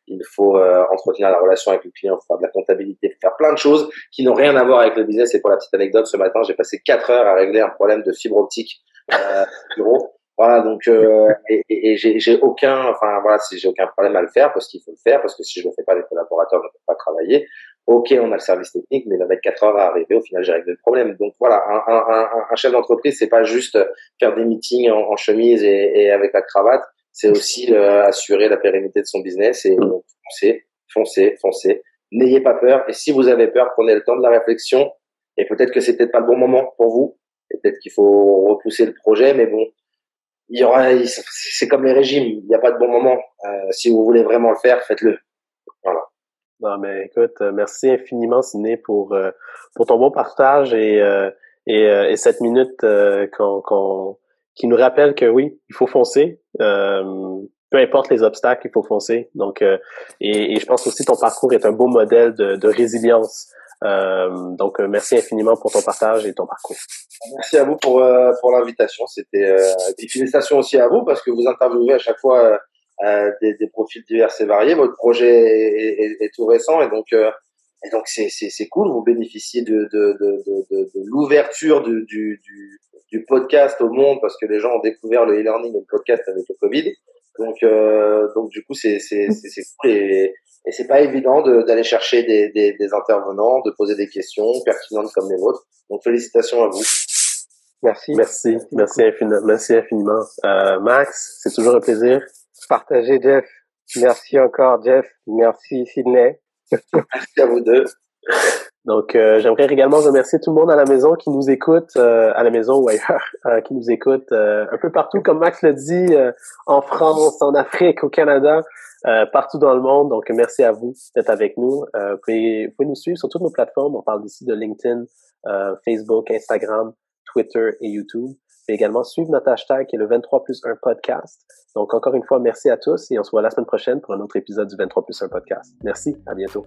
il faut euh, entretenir la relation avec le client, faire de la comptabilité, faire plein de choses qui n'ont rien à voir avec le business. Et pour la petite anecdote, ce matin, j'ai passé quatre heures à régler un problème de fibre optique euh, bureau. Voilà, donc euh, et, et, j'ai aucun, enfin voilà, si j'ai aucun problème à le faire parce qu'il faut le faire, parce que si je le fais pas, les collaborateurs ne peuvent pas travailler. Ok, on a le service technique, mais il va mettre quatre heures à arriver. Au final, j'ai réglé le problème. Donc voilà, un, un, un, chef d'entreprise, c'est pas juste faire des meetings en, chemise et, et, avec la cravate, c'est aussi euh, assurer la pérennité de son business et mm. foncez, foncez, foncez. N'ayez pas peur. Et si vous avez peur, prenez le temps de la réflexion. Et peut-être que c'est peut-être pas le bon moment pour vous. Et peut-être qu'il faut repousser le projet, mais bon, il y aura, c'est comme les régimes, il n'y a pas de bon moment. Euh, si vous voulez vraiment le faire, faites-le. Non, mais écoute, euh, merci infiniment, Ciné, pour euh, pour ton bon partage et et, et, cette minute qu'on qu'on qui nous rappelle que oui, il faut foncer. peu importe les obstacles, il faut foncer. Donc, et, et, je pense aussi ton parcours est un beau modèle de, de résilience. donc, merci infiniment pour ton partage et ton parcours. Merci à vous pour, euh, pour l'invitation. C'était euh, félicitations aussi à vous parce que vous interviewez à chaque fois euh, euh, des, des, profils divers et variés. Votre projet est, est, est tout récent et donc et donc c'est c'est cool. Vous bénéficiez de de de de, de, l'ouverture du, du, du du podcast au monde parce que les gens ont découvert le e-learning et le podcast avec le Covid. Donc donc du coup c'est c'est c'est cool et et c'est pas évident d'aller chercher des, des, des, intervenants, de poser des questions pertinentes comme les vôtres. Donc félicitations à vous. Merci. Merci, merci infiniment. Merci infiniment. Euh, Max, c'est toujours un plaisir. Partager, Jeff. Merci encore, Jeff. Merci, Sydney. merci à vous deux. Donc, euh, j'aimerais également remercier tout le monde à la maison qui nous écoute, euh, à la maison ou ailleurs, euh, qui nous écoute un peu partout, comme Max l'a dit, en France, en Afrique, au Canada, partout dans le monde. Donc, merci à vous d'être avec nous. vous, pouvez, nous suivre sur toutes nos plateformes. On parle d'ici de LinkedIn, Facebook, Instagram, Twitter et YouTube. Également suivre notre hashtag qui est le 23 plus 1 podcast. Donc encore une fois, merci à tous et on se voit la semaine prochaine pour un autre épisode du 23 plus 1 podcast. Merci, à bientôt.